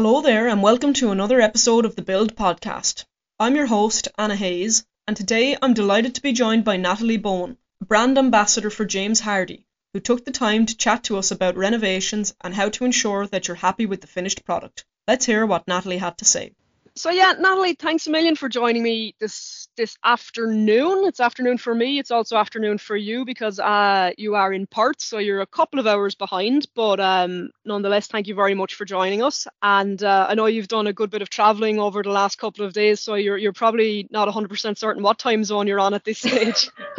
Hello there, and welcome to another episode of the Build Podcast. I'm your host, Anna Hayes, and today I'm delighted to be joined by Natalie Bowen, brand ambassador for James Hardie, who took the time to chat to us about renovations and how to ensure that you're happy with the finished product. Let's hear what Natalie had to say. So yeah, Natalie, thanks a million for joining me this this afternoon. It's afternoon for me. It's also afternoon for you because uh, you are in Perth, so you're a couple of hours behind. But um, nonetheless, thank you very much for joining us. And uh, I know you've done a good bit of travelling over the last couple of days, so you're you're probably not 100% certain what time zone you're on at this stage.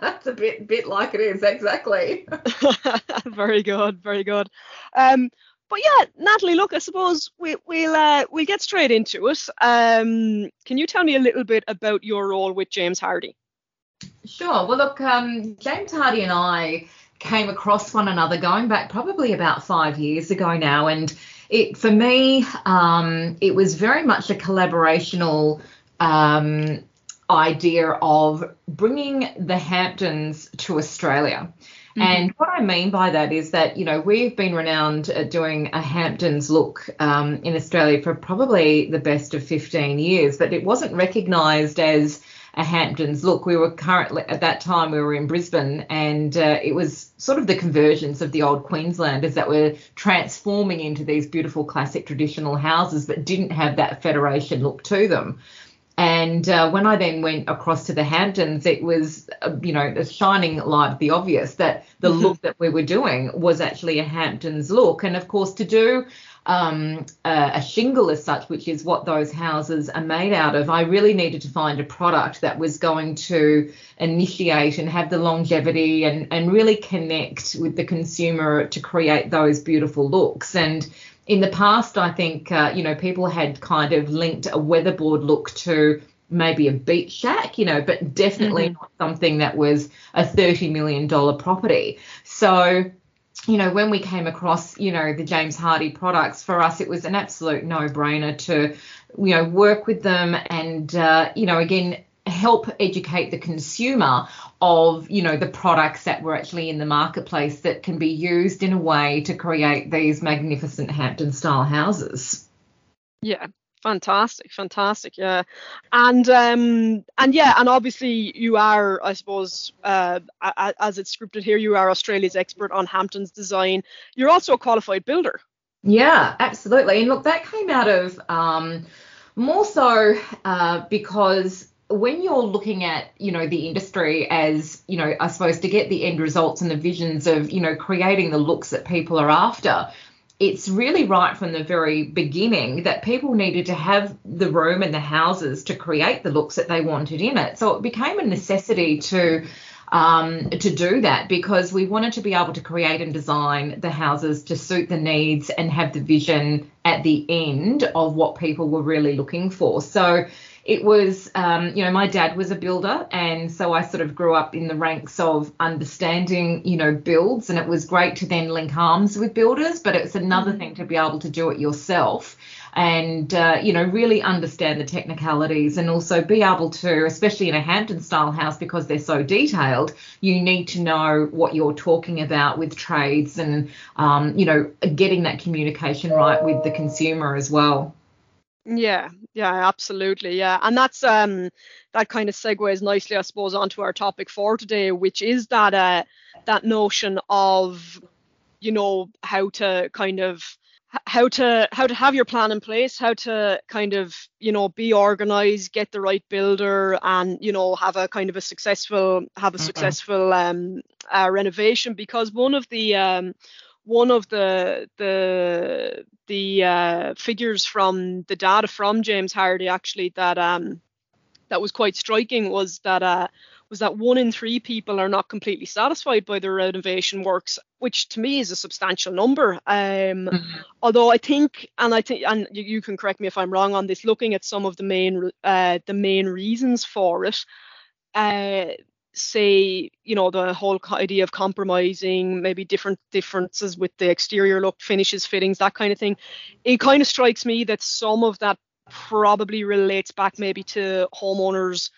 That's a bit bit like it is exactly. very good, very good. Um, but yeah, Natalie, look, I suppose we, we'll uh, we'll get straight into it. Um, can you tell me a little bit about your role with James Hardie? Sure. Well, look, um, James Hardie and I came across one another going back probably about five years ago now, and it for me um, it was very much a collaborational um, idea of bringing the Hamptons to Australia. Mm-hmm. And what I mean by that is that, you know, we've been renowned at doing a Hamptons look um, in Australia for probably the best of 15 years, but it wasn't recognised as a Hamptons look. We were currently, at that time, we were in Brisbane, and uh, it was sort of the conversions of the old Queenslanders that were transforming into these beautiful classic traditional houses, that didn't have that Federation look to them. And uh, when I then went across to the Hamptons, it was, uh, you know, a shining light the obvious that the mm-hmm. look that we were doing was actually a Hamptons look. And of course, to do um, a, a, shingle as such, which is what those houses are made out of, I really needed to find a product that was going to initiate and have the longevity and, and really connect with the consumer to create those beautiful looks. And in the past, I think, uh, you know, people had kind of linked a weatherboard look to maybe a beach shack, you know, but definitely mm-hmm. not something that was a $30 million property. So, you know, when we came across, you know, the James Hardie products, for us, it was an absolute no brainer to, you know, work with them and, uh, you know, again, help educate the consumer of you know the products that were actually in the marketplace that can be used in a way to create these magnificent Hampton style houses. Yeah, fantastic fantastic yeah. And um and yeah and obviously you are i suppose uh as it's scripted here you are australia's expert on hampton's design. You're also a qualified builder. Yeah absolutely. And look that came out of um more so uh, because when you're looking at you know the industry as you know i suppose to get the end results and the visions of you know creating the looks that people are after it's really right from the very beginning that people needed to have the room and the houses to create the looks that they wanted in it. So it became a necessity to um, to do that because we wanted to be able to create and design the houses to suit the needs and have the vision at the end of what people were really looking for. So it was, um, you know, my dad was a builder, and so I sort of grew up in the ranks of understanding, you know, builds, and it was great to then link arms with builders, but it's another mm-hmm. thing to be able to do it yourself and uh, you know really understand the technicalities and also be able to especially in a hampton style house because they're so detailed you need to know what you're talking about with trades and um, you know getting that communication right with the consumer as well yeah, yeah, absolutely. Yeah. And that's um that kind of segues nicely, I suppose, onto our topic for today, which is that uh that notion of, you know, how to kind of how to how to have your plan in place how to kind of you know be organized get the right builder and you know have a kind of a successful have a mm-hmm. successful um uh, renovation because one of the um one of the the the uh, figures from the data from James Hardie actually that um that was quite striking was that uh was that one in three people are not completely satisfied by their renovation works, which to me is a substantial number. Um, mm-hmm. Although I think, and I think, and you, you, can correct me if I'm wrong on this, looking at some of the main uh, the main reasons for it, uh, say you know the whole idea of compromising maybe different differences with the exterior look finishes fittings that kind of thing. It kind of strikes me that some of that probably relates back maybe to homeowners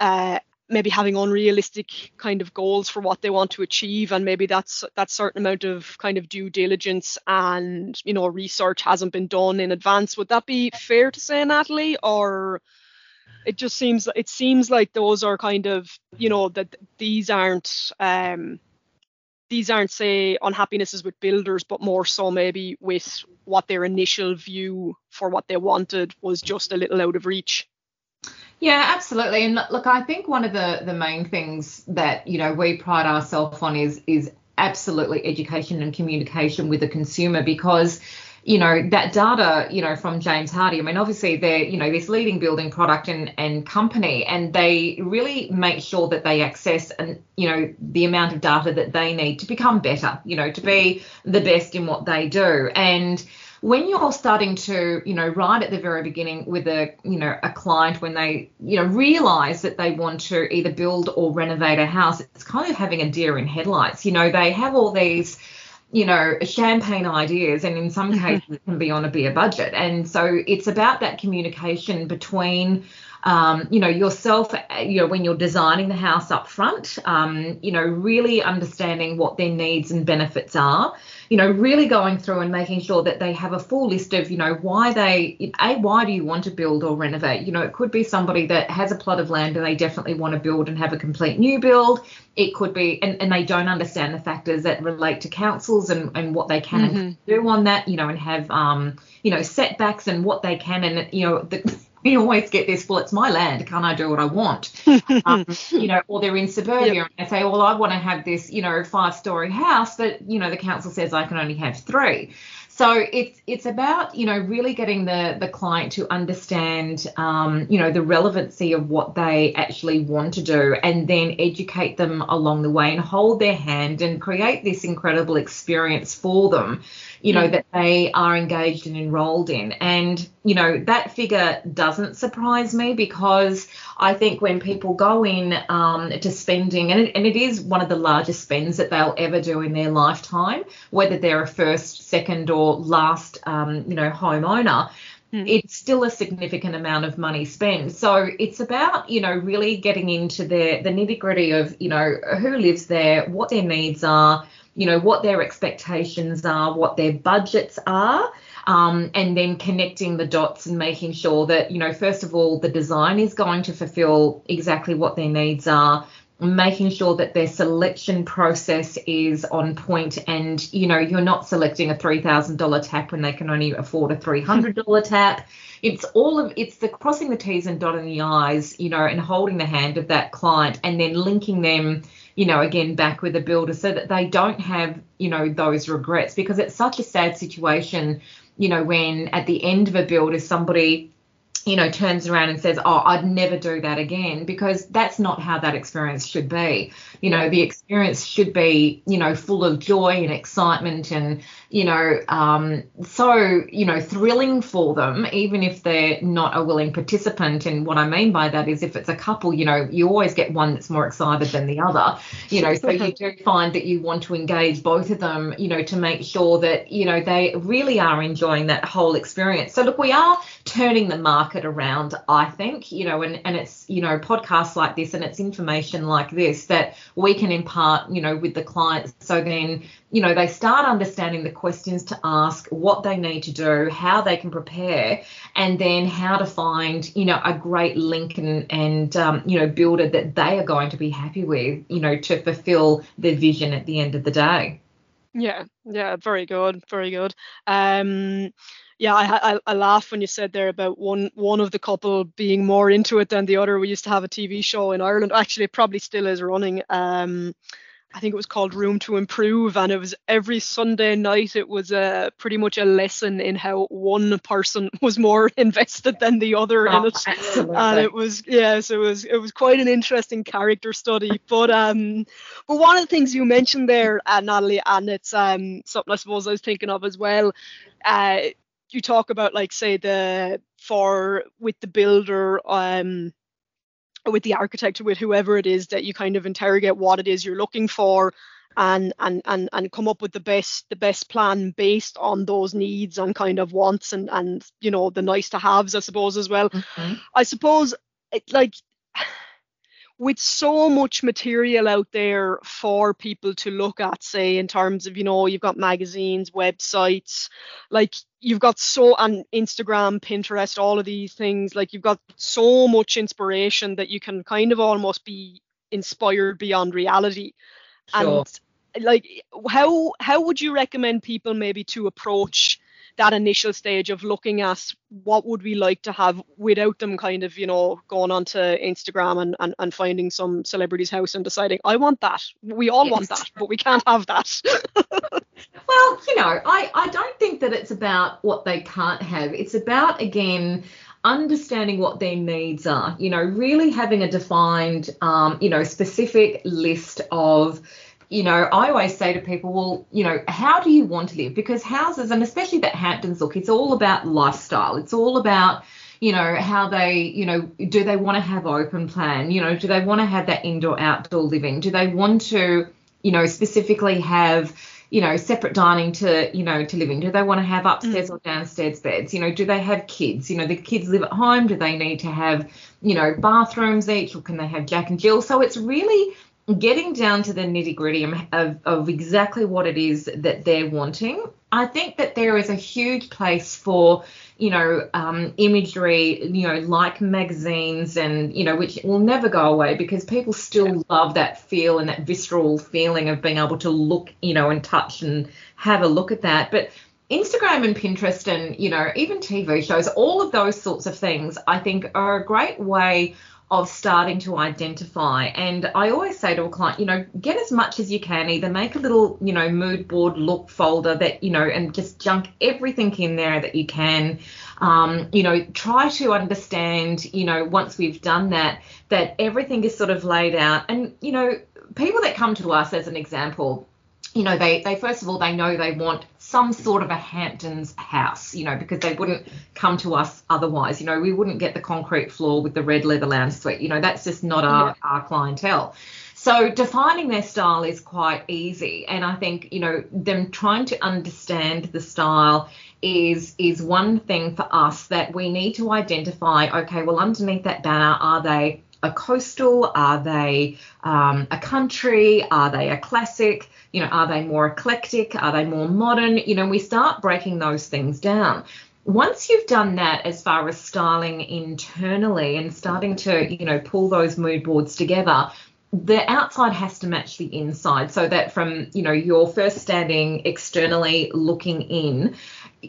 uh, maybe having unrealistic kind of goals for what they want to achieve and maybe that's that certain amount of kind of due diligence and you know research hasn't been done in advance. Would that be fair to say natalie or it just seems it seems like those are kind of you know that these aren't um these aren't say unhappinesses with builders but more so maybe with what their initial view for what they wanted was just a little out of reach yeah, absolutely. And look, I think one of the the main things that you know we pride ourselves on is is absolutely education and communication with the consumer because you know that data you know from James Hardie, I mean obviously they're you know this leading building product and and company and they really make sure that they access and you know the amount of data that they need to become better you know to be the best in what they do and when you're starting to, you know, right at the very beginning with a, you know, a client when they, you know, realize that they want to either build or renovate a house, it's kind of having a deer in headlights. You know, they have all these you know, champagne ideas, and in some cases it can be on a beer budget. And so it's about that communication between, um, you know, yourself, you know, when you're designing the house up front, um, you know, really understanding what their needs and benefits are, you know, really going through and making sure that they have a full list of, you know, why they, a, why do you want to build or renovate? You know, it could be somebody that has a plot of land and they definitely want to build and have a complete new build. It could be, and, and they don't understand the factors that relate to councils and, and what they can mm-hmm. do on that, you know, and have, um, you know, setbacks and what they can and, you know, the, we always get this, well, it's my land. Can't I do what I want? um, you know, or they're in suburbia yep. and they say, well, I want to have this, you know, five story house, but, you know, the council says I can only have three. So it's it's about you know really getting the the client to understand um, you know the relevancy of what they actually want to do, and then educate them along the way and hold their hand and create this incredible experience for them you know, mm. that they are engaged and enrolled in. And, you know, that figure doesn't surprise me because I think when people go in um, to spending, and it, and it is one of the largest spends that they'll ever do in their lifetime, whether they're a first, second, or last, um, you know, homeowner mm. it's still a significant amount of money spent. So it's about, you know, really getting into the the nitty gritty of, you know, who lives there, what their needs are, you know, what their expectations are, what their budgets are. Um, and then connecting the dots and making sure that, you know, first of all, the design is going to fulfill exactly what their needs are, making sure that their selection process is on point and, you know, you're not selecting a $3,000 tap when they can only afford a $300 tap. It's all of it's the crossing the T's and dotting the I's, you know, and holding the hand of that client and then linking them you know, again back with a builder so that they don't have, you know, those regrets because it's such a sad situation, you know, when at the end of a build, if somebody you know, turns around and says, Oh, I'd never do that again, because that's not how that experience should be. You know, the experience should be, you know, full of joy and excitement and, you know, um, so, you know, thrilling for them, even if they're not a willing participant. And what I mean by that is if it's a couple, you know, you always get one that's more excited than the other, you know, so you do find that you want to engage both of them, you know, to make sure that, you know, they really are enjoying that whole experience. So, look, we are turning the market around, I think, you know, and, and it's, you know, podcasts like this and it's information like this that we can impart, you know, with the clients. So then, you know, they start understanding the questions to ask, what they need to do, how they can prepare, and then how to find, you know, a great link and, and um, you know, builder that they are going to be happy with, you know, to fulfill their vision at the end of the day. Yeah, yeah, very good, very good. Um, yeah, I, I, I laugh when you said there about one one of the couple being more into it than the other. We used to have a TV show in Ireland. Actually, it probably still is running. Um, I think it was called Room to Improve, and it was every Sunday night. It was a uh, pretty much a lesson in how one person was more invested than the other oh, in it, absolutely. and it was yes, it was it was quite an interesting character study. But um, but one of the things you mentioned there, uh, Natalie, and it's um something I suppose I was thinking of as well. Uh, you talk about like say the for with the builder um with the architect with whoever it is that you kind of interrogate what it is you're looking for and and and and come up with the best the best plan based on those needs and kind of wants and and you know the nice to haves I suppose as well. Mm-hmm. I suppose it, like with so much material out there for people to look at, say, in terms of, you know, you've got magazines, websites, like you've got so on Instagram, Pinterest, all of these things, like you've got so much inspiration that you can kind of almost be inspired beyond reality. Sure. And like how how would you recommend people maybe to approach that initial stage of looking at what would we like to have without them kind of you know going onto instagram and, and, and finding some celebrity's house and deciding i want that. We all want that but we can't have that. Well you know I, I don't think that it's about what they can't have. It's about again understanding what their needs are you know really having a defined um, you know specific list of you know, I always say to people, well, you know, how do you want to live? Because houses, and especially that Hamptons look, it's all about lifestyle. It's all about, you know, how they, you know, do they want to have open plan? You know, do they want to have that indoor outdoor living? Do they want to, you know, specifically have, you know, separate dining to, you know, to living? Do they want to have upstairs mm. or downstairs beds? You know, do they have kids? You know, the kids live at home. Do they need to have, you know, bathrooms each, or can they have Jack and Jill? So it's really getting down to the nitty gritty of, of exactly what it is that they're wanting. I think that there is a huge place for, you know, um, imagery, you know, like magazines and, you know, which will never go away because people still yeah. love that feel and that visceral feeling of being able to look, you know, and touch and have a look at that. But Instagram and Pinterest and, you know, even TV shows, all of those sorts of things, I think are a great way of starting to identify. And I always say to a client, you know, get as much as you can, either make a little, you know, mood board look folder that, you know, and just junk everything in there that you can. Um, you know, try to understand, you know, once we've done that, that everything is sort of laid out. And, you know, people that come to us as an example, you know, they, they first of all, they know they want some sort of a Hamptons house, you know, because they wouldn't come to us otherwise. You know, we wouldn't get the concrete floor with the red leather lounge suite. You know, that's just not our, yeah. our clientele. So defining their style is quite easy. And I think, you know, them trying to understand the style is is one thing for us that we need to identify, okay, well underneath that banner are they a coastal? Are they um, a country? Are they a classic? You know, are they more eclectic? Are they more modern? You know, we start breaking those things down. Once you've done that as far as styling internally and starting to, you know, pull those mood boards together, the outside has to match the inside so that from you know you're first standing externally looking in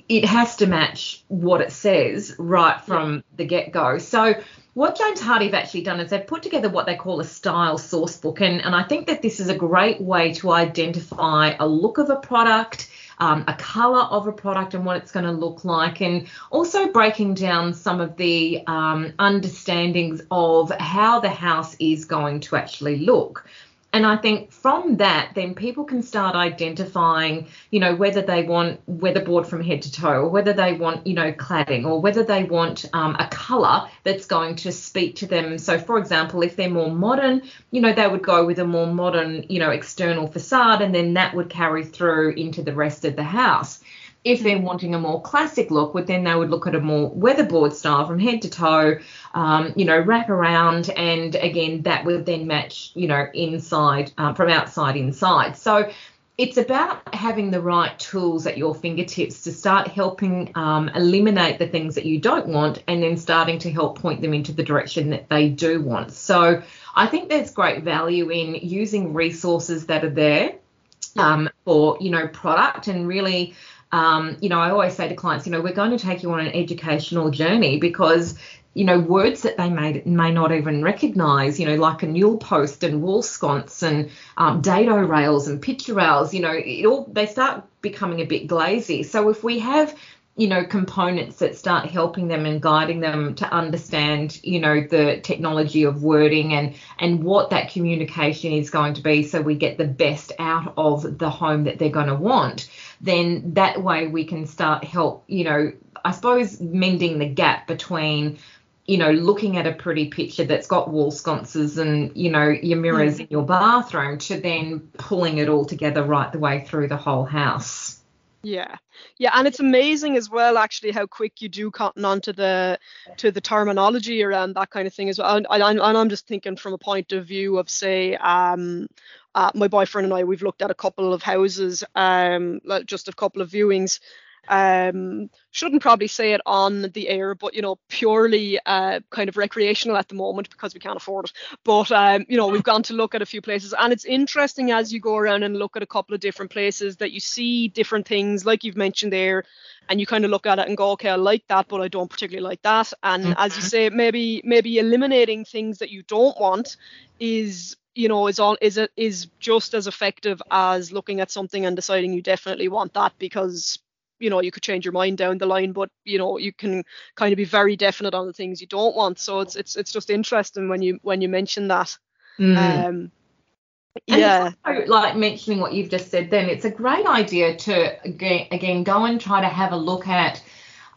it has to match what it says right from the get-go so what James Hardie have actually done is they've put together what they call a style source book. And, and I think that this is a great way to identify a look of a product, um, a color of a product, and what it's going to look like. And also breaking down some of the um, understandings of how the house is going to actually look. And I think from that, then people can start identifying, you know, whether they want weatherboard from head to toe, or whether they want, you know, cladding, or whether they want um, a colour that's going to speak to them. So, for example, if they're more modern, you know, they would go with a more modern, you know, external facade, and then that would carry through into the rest of the house. If they're wanting a more classic look, would then they would look at a more weatherboard style from head to toe, um, you know, wrap around, and again that would then match, you know, inside um, from outside inside. So it's about having the right tools at your fingertips to start helping um, eliminate the things that you don't want and then starting to help point them into the direction that they do want. So I think there's great value in using resources that are there um, for, you know, product and really um, you know, I always say to clients, you know, we're going to take you on an educational journey because you know, words that they may may not even recognise, you know, like a newel post and wall sconce and um, dado rails and picture rails, you know, it all they start becoming a bit glazy. So if we have you know components that start helping them and guiding them to understand you know the technology of wording and and what that communication is going to be so we get the best out of the home that they're going to want then that way we can start help you know i suppose mending the gap between you know looking at a pretty picture that's got wall sconces and you know your mirrors in your bathroom to then pulling it all together right the way through the whole house. Yeah, yeah, and it's amazing as well, actually, how quick you do cotton onto the to the terminology around that kind of thing as well. And, and, and I'm just thinking from a point of view of, say, um, uh, my boyfriend and I, we've looked at a couple of houses, um, just a couple of viewings, um, shouldn't probably say it on the air, but you know, purely uh, kind of recreational at the moment because we can't afford it. But um, you know, we've gone to look at a few places, and it's interesting as you go around and look at a couple of different places that you see different things, like you've mentioned there, and you kind of look at it and go, okay, I like that, but I don't particularly like that. And mm-hmm. as you say, maybe maybe eliminating things that you don't want is you know is all is it is just as effective as looking at something and deciding you definitely want that because you know you could change your mind down the line but you know you can kind of be very definite on the things you don't want. So it's it's it's just interesting when you when you mention that. Mm. um and yeah. also, like mentioning what you've just said then it's a great idea to again, again go and try to have a look at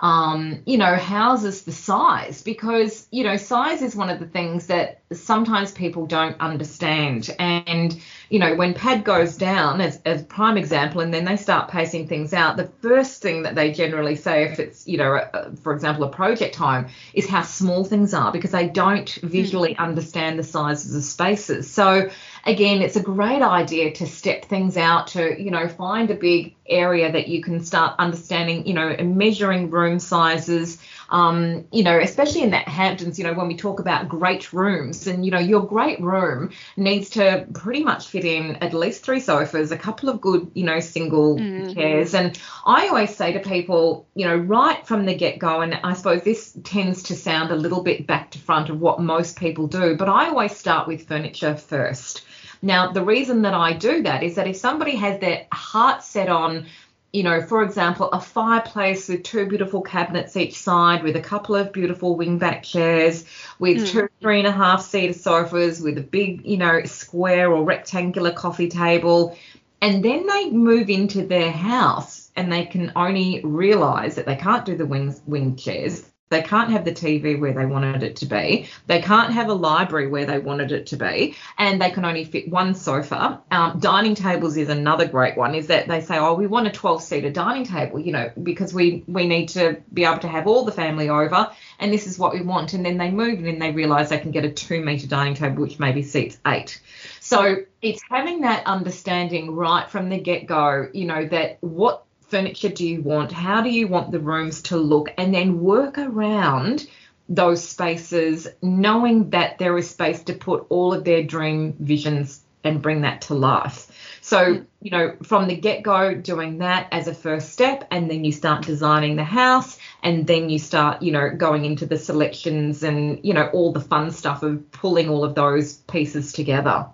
um, you know, houses the size because, you know, size is one of the things that sometimes people don't understand. And, you know, when pad goes down as, as prime example, and then they start pacing things out, the first thing that they generally say, if it's, you know, a, for example, a project home, is how small things are because they don't visually mm. understand the sizes of spaces. So, again, it's a great idea to step things out to, you know, find a big area that you can start understanding, you know, measuring room sizes. Um, you know, especially in that Hamptons, you know, when we talk about great rooms, and you know, your great room needs to pretty much fit in at least three sofas, a couple of good, you know, single mm. chairs. And I always say to people, you know, right from the get go, and I suppose this tends to sound a little bit back to front of what most people do, but I always start with furniture first. Now, the reason that I do that is that if somebody has their heart set on, you know, for example, a fireplace with two beautiful cabinets each side, with a couple of beautiful wingback chairs, with mm. two three and a half seater sofas, with a big, you know, square or rectangular coffee table, and then they move into their house and they can only realize that they can't do the wing wing chairs they can't have the TV where they wanted it to be. They can't have a library where they wanted it to be. And they can only fit one sofa. Um, dining tables is another great one, is that they say, oh, we want a 12 seater dining table, you know, because we, we need to be able to have all the family over. And this is what we want. And then they move and then they realize they can get a two meter dining table, which maybe seats eight. So it's having that understanding right from the get go, you know, that what furniture do you want? How do you want the rooms to look? And then work around those spaces, knowing that there is space to put all of their dream visions and bring that to life. So, you know, from the get go, doing that as a first step, and then you start designing the house, and then you start, you know, going into the selections and, you know, all the fun stuff of pulling all of those pieces together.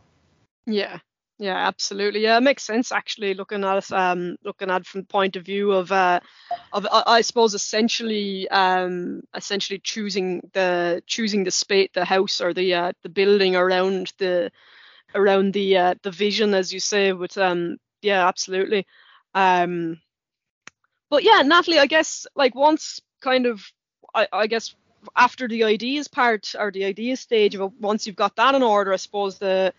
Yeah, yeah, absolutely. Yeah, it makes sense actually. Looking at um, looking at from the point of view of uh, of I suppose essentially um, essentially choosing the choosing the space, the house or the uh, the building around the around the uh, the vision, as you say. With um, yeah, absolutely. Um, but yeah, Natalie, I guess like once kind of I, I guess after the ideas part or the idea stage of once you've got that in order, I suppose the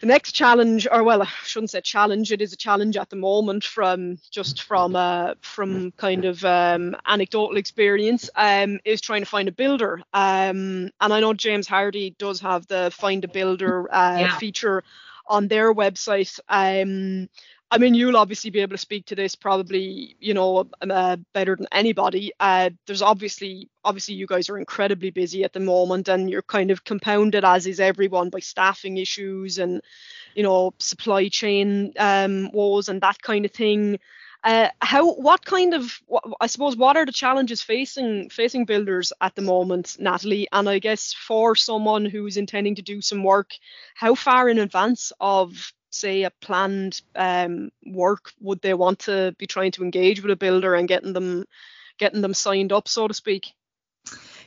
the next challenge, or well, I shouldn't say challenge, it is a challenge at the moment from just from uh, from kind of um, anecdotal experience, um, is trying to find a builder. Um, and I know James Hardie does have the find a builder uh, yeah. feature on their website. Um, I mean, you'll obviously be able to speak to this probably, you know, uh, better than anybody. Uh, there's obviously, obviously, you guys are incredibly busy at the moment, and you're kind of compounded, as is everyone, by staffing issues and, you know, supply chain um, woes and that kind of thing. Uh, how, what kind of, I suppose, what are the challenges facing facing builders at the moment, Natalie? And I guess for someone who's intending to do some work, how far in advance of say a planned um, work would they want to be trying to engage with a builder and getting them getting them signed up so to speak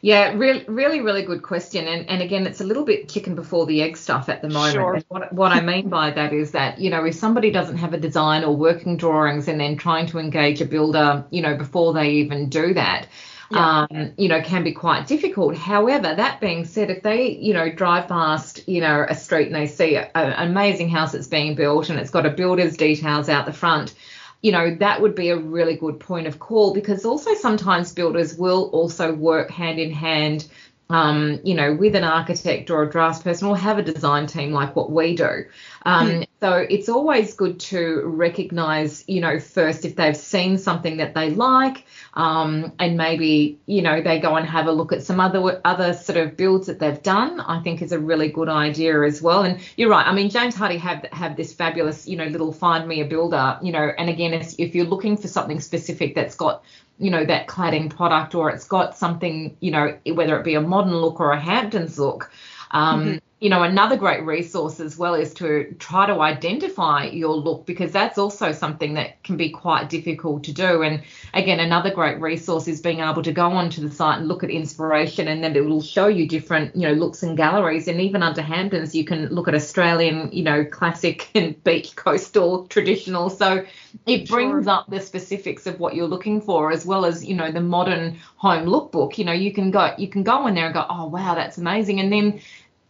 yeah, really, really, really good question. And, and again, it's a little bit chicken before the egg stuff at the moment. Sure. What, what I mean by that is that, you know, if somebody doesn't have a design or working drawings and then trying to engage a builder, you know, before they even do that, yeah. um, you know, can be quite difficult. However, that being said, if they, you know, drive past, you know, a street and they see an amazing house that's being built and it's got a builder's details out the front, you know, that would be a really good point of call because also sometimes builders will also work hand in hand um, you know, with an architect or a draftsperson or have a design team like what we do. Um, mm. So it's always good to recognize, you know, first if they've seen something that they like, um, and maybe, you know, they go and have a look at some other other sort of builds that they've done. I think is a really good idea as well. And you're right. I mean, James Hardie have have this fabulous, you know, little find me a builder, you know, and again, if, if you're looking for something specific that's got you know that cladding product or it's got something you know whether it be a modern look or a hamptons look um, mm-hmm you know, another great resource as well is to try to identify your look because that's also something that can be quite difficult to do. And again, another great resource is being able to go onto the site and look at inspiration and then it will show you different, you know, looks and galleries. And even under Hamptons, you can look at Australian, you know, classic and beach coastal traditional. So it brings up the specifics of what you're looking for as well as, you know, the modern home lookbook. You know, you can go you can go in there and go, oh wow, that's amazing. And then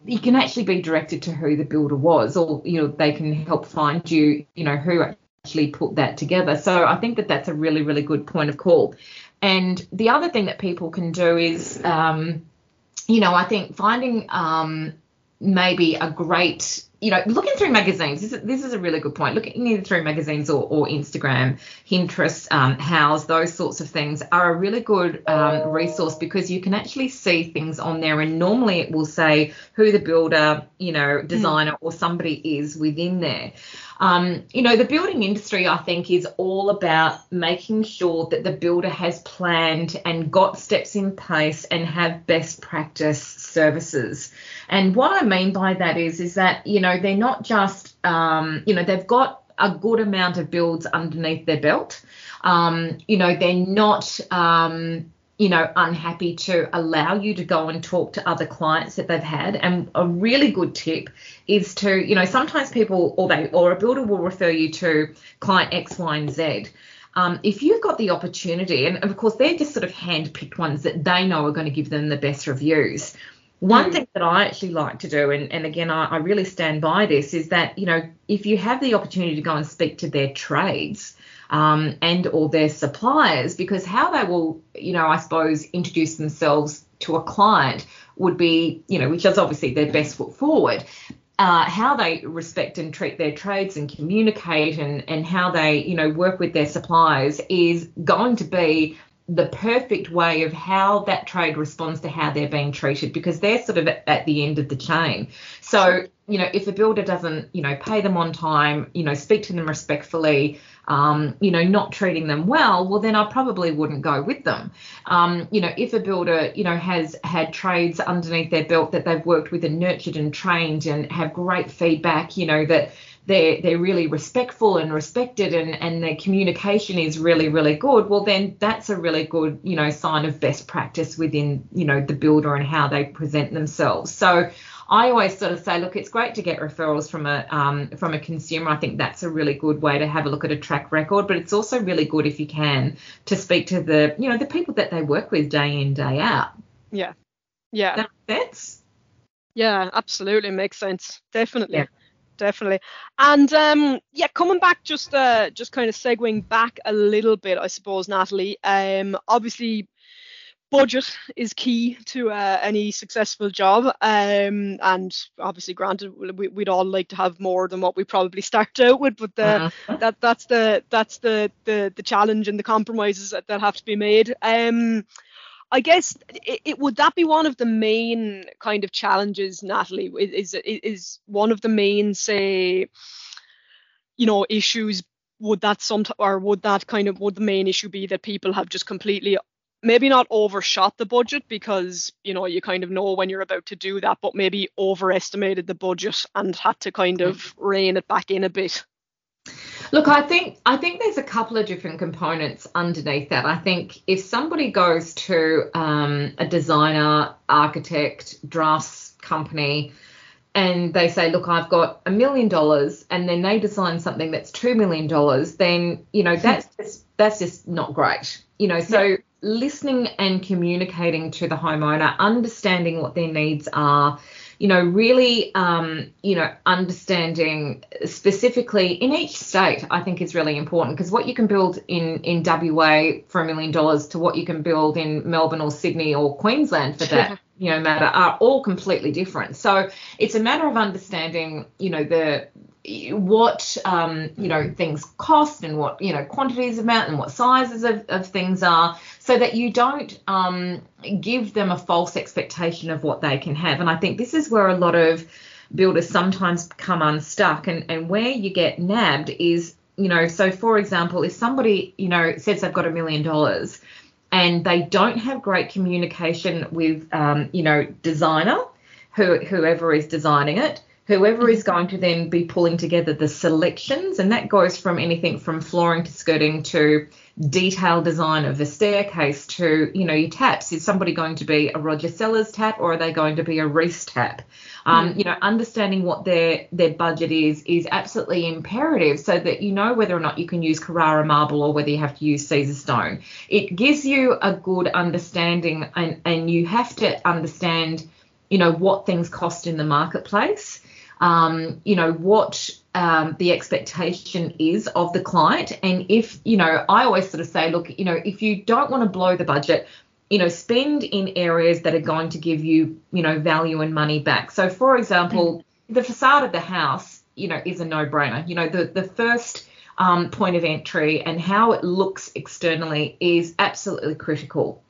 you can actually be directed to who the builder was, or you know they can help find you, you know, who actually put that together. So I think that that's a really really good point of call. And the other thing that people can do is, um, you know, I think finding um, maybe a great you know, looking through magazines, this is, this is a really good point. Looking either through magazines or, or Instagram, Pinterest, um, Houzz, those sorts of things are a really good um, resource because you can actually see things on there. And normally it will say who the builder, you know, hmm. designer mm. or somebody is within there. Um, you know, the building industry, I think, is all about making sure that the builder has planned and got steps in place and have best practice services. And what I mean by that is, is that you know they're not just, um, you know, they've got a good amount of builds underneath their belt. Um, you know, they're not um, you know, unhappy to allow you to go and talk to other clients that they've had. And a really good tip is to, you know, sometimes people or they or a builder will refer you to client X, Y, and Z. Um, if you've got the opportunity, and of course they're just sort of hand-picked ones that they know are going to give them the best reviews. One mm. thing that I actually like to do, and, and again, I, I really stand by this, is that, you know, if you have the opportunity to go and speak to their trades, um, and or their suppliers because how they will, you know, I suppose introduce themselves to a client would be, you know, which is obviously their best foot forward. Uh, how they respect and treat their trades and communicate and, and how they, you know, work with their suppliers is going to be the perfect way of how that trade responds to how they're being treated because they're sort of at, at the end of the chain. So, you know, if a builder doesn't, you know, pay them on time, you know, speak to them respectfully, um, you know, not treating them well, well, then I probably wouldn't go with them. Um, you know, if a builder, you know, has had trades underneath their belt that they've worked with and nurtured and trained and have great feedback, you know, that they're they're really respectful and respected and and their communication is really really good well then that's a really good you know sign of best practice within you know the builder and how they present themselves so I always sort of say, look, it's great to get referrals from a um, from a consumer. I think that's a really good way to have a look at a track record, but it's also really good if you can to speak to the you know the people that they work with day in day out. Yeah, yeah. That makes Yeah, absolutely makes sense. Definitely. Yeah definitely. And um, yeah, coming back, just uh, just kind of segueing back a little bit, I suppose, Natalie. Um, obviously, budget is key to uh, any successful job um, and obviously granted we, would all like to have more than what we probably start out with but the, uh-huh. that that's the that's the, the the challenge and the compromises that, that have to be made um, I guess it, it, would that be one of the main kind of challenges Natalie? Is, is one of the main say you know issues would that some or would that kind of would the main issue be that people have just completely maybe not overshot the budget because you know you kind of know when you're about to do that but maybe overestimated the budget and had to kind of rein it back in a bit look i think i think there's a couple of different components underneath that i think if somebody goes to um, a designer architect drafts company and they say, look, I've got a million dollars, and then they design something that's two million dollars, then you know that's just that's just not great. You know, so yeah listening and communicating to the homeowner, understanding what their needs are, you know, really, um, you know, understanding specifically in each state, I think is really important because what you can build in in WA for a million dollars to what you can build in Melbourne or Sydney or Queensland for that, you know, matter are all completely different. So it's a matter of understanding, you know, the what um, you know things cost and what you know quantities amount and what sizes of, of things are so that you don't um, give them a false expectation of what they can have and i think this is where a lot of builders sometimes become unstuck and, and where you get nabbed is you know so for example if somebody you know says they've got a million dollars and they don't have great communication with um, you know designer who, whoever is designing it whoever is going to then be pulling together the selections, and that goes from anything from flooring to skirting to detailed design of the staircase to, you know, your taps. Is somebody going to be a Roger Sellers tap or are they going to be a Reece tap? Um, mm. You know, understanding what their their budget is is absolutely imperative so that you know whether or not you can use Carrara marble or whether you have to use Caesarstone. It gives you a good understanding and, and you have to understand, you know, what things cost in the marketplace um, you know, what um, the expectation is of the client. And if, you know, I always sort of say, look, you know, if you don't want to blow the budget, you know, spend in areas that are going to give you, you know, value and money back. So, for example, mm-hmm. the facade of the house, you know, is a no-brainer. You know, the the first um, point of entry and how it looks externally is absolutely critical.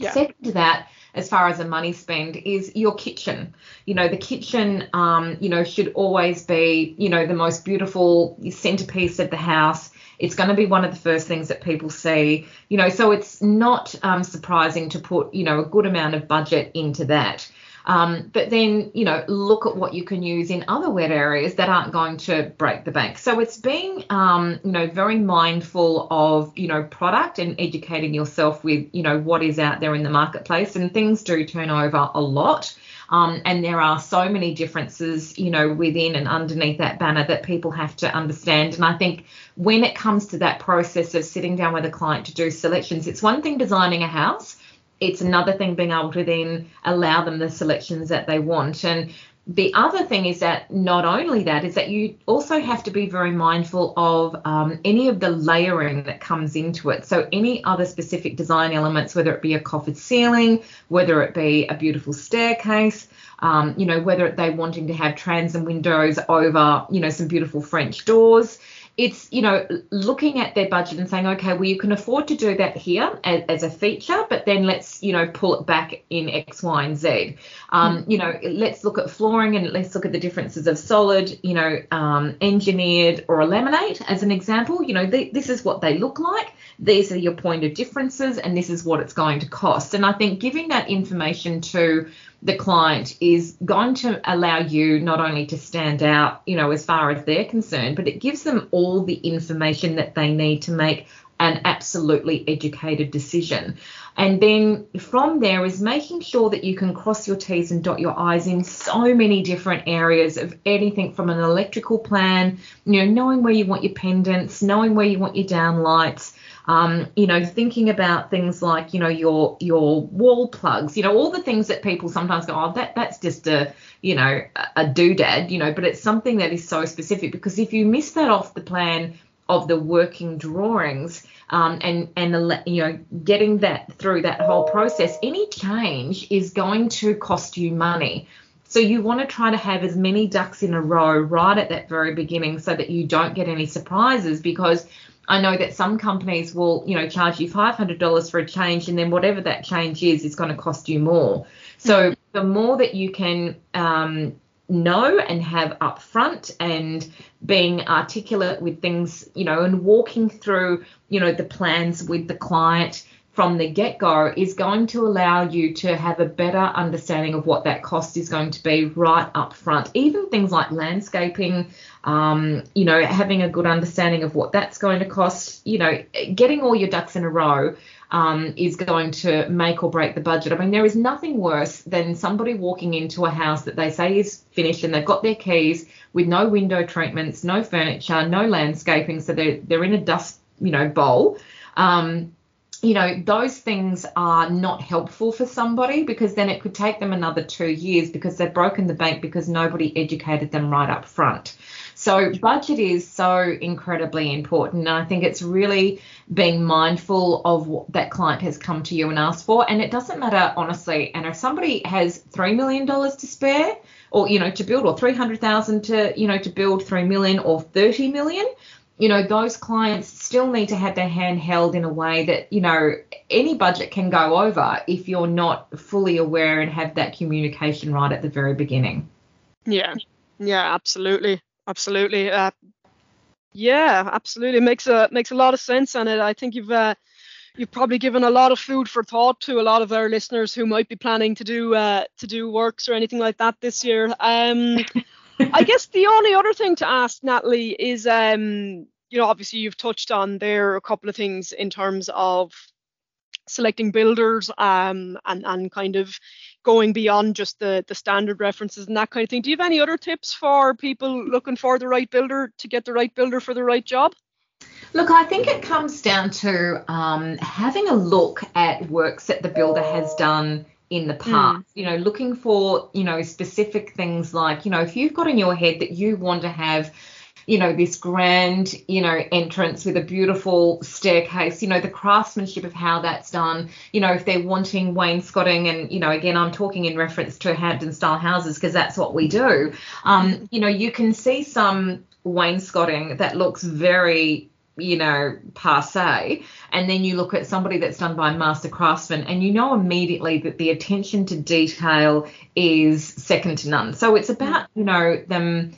Yeah. Second to that, as far as a money spend is your kitchen. You know, the kitchen, um, you know, should always be, you know, the most beautiful centerpiece of the house. It's going to be one of the first things that people see, you know, so it's not um, surprising to put, you know, a good amount of budget into that. Um, but then, you know, look at what you can use in other wet areas that aren't going to break the bank. So it's being, um, you know, very mindful of, you know, product and educating yourself with, you know, what is out there in the marketplace. And things do turn over a lot. Um, and there are so many differences, you know, within and underneath that banner that people have to understand. And I think when it comes to that process of sitting down with a client to do selections, it's one thing designing a house it's another thing being able to then allow them the selections that they want. And the other thing is that not only that is that you also have to be very mindful of um, any of the layering that comes into it. So any other specific design elements, whether it be a coffered ceiling, whether it be a beautiful staircase, um, you know, whether they wanting to have transom windows over, you know, some beautiful French doors it's you know looking at their budget and saying okay well you can afford to do that here as, as a feature but then let's you know pull it back in x y and z. Um, you know let's look at flooring and let's look at the differences of solid you know um, engineered or a laminate as an example. You know th- this is what they look like these are your point of differences and this is what it's going to cost and i think giving that information to the client is going to allow you not only to stand out, you know, as far as they're concerned, but it gives them all the information that they need to make an absolutely educated decision. And then from there is making sure that you can cross your T's and dot your I's in so many different areas of anything from an electrical plan, you know, knowing where you want your pendants, knowing where you want your downlights, um, you know, thinking about things like, you know, your your wall plugs, you know, all the things that people sometimes go, oh, that that's just a, you know, a doodad, you know, but it's something that is so specific because if you miss that off the plan of the working drawings um, and and you know getting that through that whole process, any change is going to cost you money. So you want to try to have as many ducks in a row right at that very beginning so that you don't get any surprises because I know that some companies will, you know, charge you $500 for a change, and then whatever that change is, is going to cost you more. So mm-hmm. the more that you can um, know and have upfront, and being articulate with things, you know, and walking through, you know, the plans with the client from the get go is going to allow you to have a better understanding of what that cost is going to be right up front. Even things like landscaping, um, you know, having a good understanding of what that's going to cost, you know, getting all your ducks in a row um, is going to make or break the budget. I mean, there is nothing worse than somebody walking into a house that they say is finished and they've got their keys with no window treatments, no furniture, no landscaping, so they're they're in a dust, you know, bowl. Um, you know, those things are not helpful for somebody because then it could take them another two years because they've broken the bank because nobody educated them right up front. So, budget is so incredibly important. And I think it's really being mindful of what that client has come to you and asked for. And it doesn't matter, honestly. And if somebody has $3 million to spare, or you know to build or 300,000 to you know to build 3 million or 30 million you know those clients still need to have their hand held in a way that you know any budget can go over if you're not fully aware and have that communication right at the very beginning. Yeah. Yeah absolutely. Absolutely. Uh, yeah absolutely. Makes a makes a lot of sense and it i think you've uh, you've probably given a lot of food for thought to a lot of our listeners who might be planning to do uh, to do works or anything like that this year. Um, I guess the only other thing to ask Natalie is, um, you know, obviously you've touched on there a couple of things in terms of selecting builders um, and and kind of going beyond just the the standard references and that kind of thing. Do you have any other tips for people looking for the right builder to get the right builder for the right job? Look, I think it comes down to um, having a look at works that the builder has done in the hmm. past. Mm. You know, looking for, you know, specific things like, you know, if you've got in your head that you want to have, you know, this grand, you know, entrance with a beautiful staircase, you know, the craftsmanship of how that's done, you know, if they're wanting wainscoting, and, you know, again, I'm talking in reference to Hampton style houses because that's what we do. Um, hmm. you know, you can see some wainscoting that looks very you know, passe, and then you look at somebody that's done by a master craftsman, and you know immediately that the attention to detail is second to none. So it's about, you know, them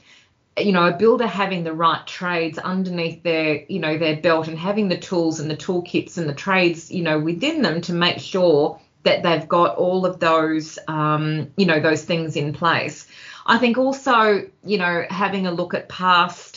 you know a builder having the right trades underneath their you know their belt and having the tools and the toolkits and the trades you know within them to make sure that they've got all of those um, you know those things in place i think also you know having a look at past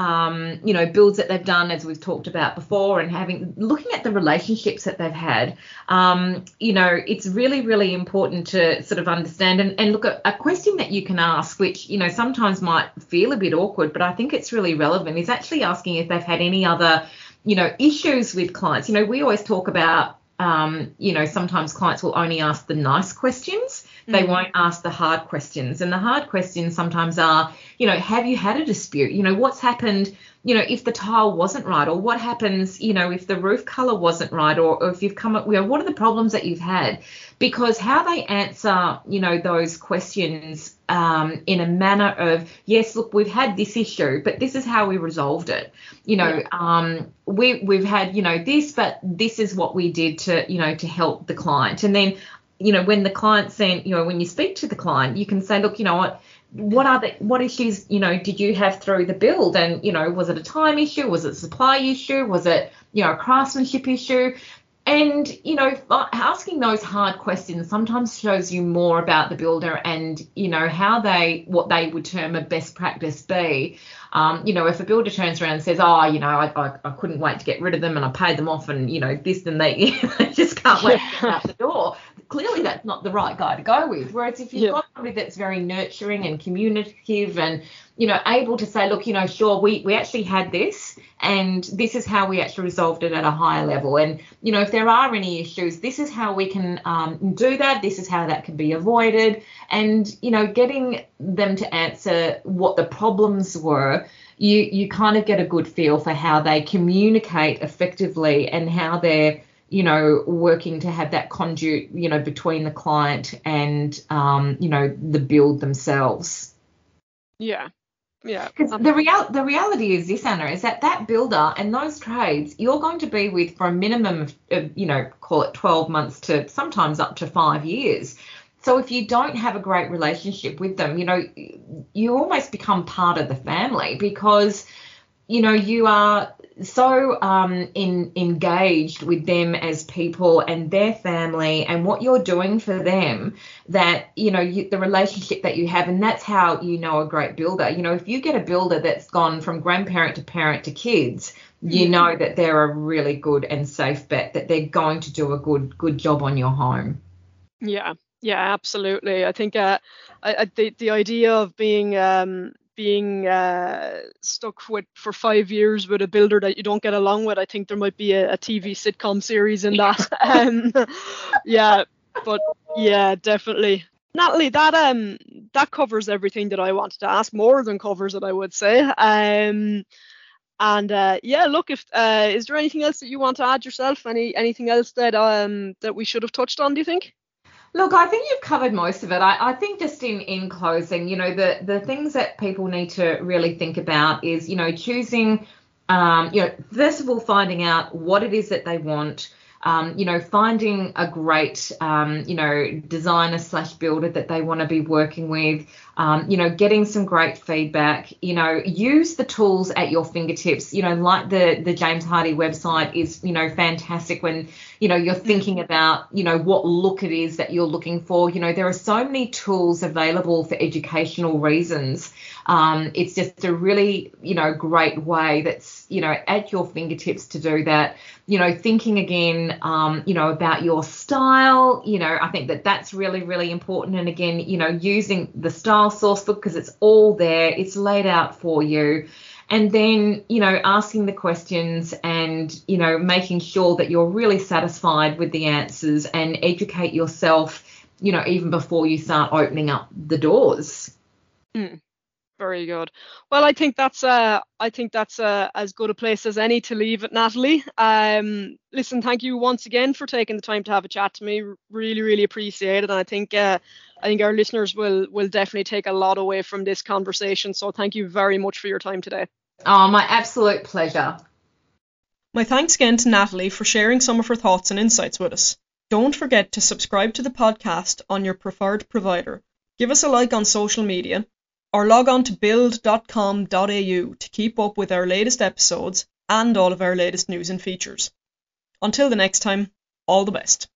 um, you know, builds that they've done, as we've talked about before, and having looking at the relationships that they've had. Um, you know, it's really, really important to sort of understand and, and look at a question that you can ask, which, you know, sometimes might feel a bit awkward, but I think it's really relevant, is actually asking if they've had any other, you know, issues with clients. You know, we always talk about um, you know, sometimes clients will only ask the nice questions. They mm-hmm. won't ask the hard questions. And the hard questions sometimes are, you know, have you had a dispute? You know, what's happened, you know, if the tile wasn't right, or what happens, you know, if the roof color wasn't right, or, or if you've come up, you know, what are the problems that you've had? Because how they answer, you know, those questions um, in a manner of yes, look, we've had this issue, but this is how we resolved it. You know, yeah. um, we we've had you know this, but this is what we did to you know to help the client. And then you know when the client saying you know when you speak to the client, you can say, look, you know what. What are the what issues you know did you have through the build? And you know was it a time issue? Was it a supply issue? Was it you know a craftsmanship issue? And you know asking those hard questions sometimes shows you more about the builder and you know how they what they would term a best practice be. Um, you know if a builder turns around and says oh you know I, I, I, couldn't wait to get rid of them and i paid them off and you know this and that you just can't wait yeah. to get out the door clearly that's not the right guy to go with whereas if you've yeah. got somebody that's very nurturing and communicative and you know able to say look you know sure we we actually had this and this is how we actually resolved it at a higher level. And you know, if there are any issues, this is how we can um, do that. This is how that can be avoided. And you know, getting them to answer what the problems were, you you kind of get a good feel for how they communicate effectively and how they're you know working to have that conduit you know between the client and um, you know the build themselves. Yeah, yeah. Because the real the reality is this, Anna, is that that builder and those trades you're going to be with for a minimum of, of, you know, call it 12 months to sometimes up to five years. So if you don't have a great relationship with them, you know, you almost become part of the family because, you know, you are so um, in, engaged with them as people and their family and what you're doing for them that you know you, the relationship that you have and that's how you know a great builder. You know if you get a builder that's gone from grandparent to parent to kids you mm-hmm. know that they're a really good and safe bet that they're going to do a good good job on your home. Yeah. Yeah absolutely. I think uh, I, I, the, the idea of being um, being uh, stuck with for five years with a builder that you don't get along with. I think there might be a, a TV sitcom series in that. um, yeah, but yeah, definitely. Natalie, that um that covers everything that I wanted to ask, more than covers it, I would say. Um, and uh, yeah, look, if uh, is there anything else that you want to add yourself? Any anything else that um that we should have touched on? Do you think? Look, I think you've covered most of it. I, I, think just in, in closing, you know, the, the things that people need to really think about is, you know, choosing, um, you know, first of all, finding out what it is that they want, um, you know, finding a great, um, you know, designer slash builder that they want to be working with, um, you know, getting some great feedback, you know, use the tools at your fingertips, you know, like the, the James Hardie website is, you know, fantastic when, you know, you're thinking about, you know, what look it is that you're looking for. You know, there are so many tools available for educational reasons. Um, it's just a really, you know, great way that's, you know, at your fingertips to do that you know, thinking again, um, you know, about your style. You know, I think that that's really, really important. And again, you know, using the style source book because it's all there, it's laid out for you. And then, you know, asking the questions and, you know, making sure that you're really satisfied with the answers and educate yourself, you know, even before you start opening up the doors. Mm. Very good. Well, I think that's uh, I think that's uh, as good a place as any to leave it, Natalie. Um, listen, thank you once again for taking the time to have a chat to me. Really, really appreciate it, and I think uh, I think our listeners will will definitely take a lot away from this conversation. So thank you very much for your time today. Oh, my absolute pleasure. My thanks again to Natalie for sharing some of her thoughts and insights with us. Don't forget to subscribe to the podcast on your preferred provider. Give us a like on social media or log on to build.com.au to keep up with our latest episodes and all of our latest news and features. Until the next time, all the best.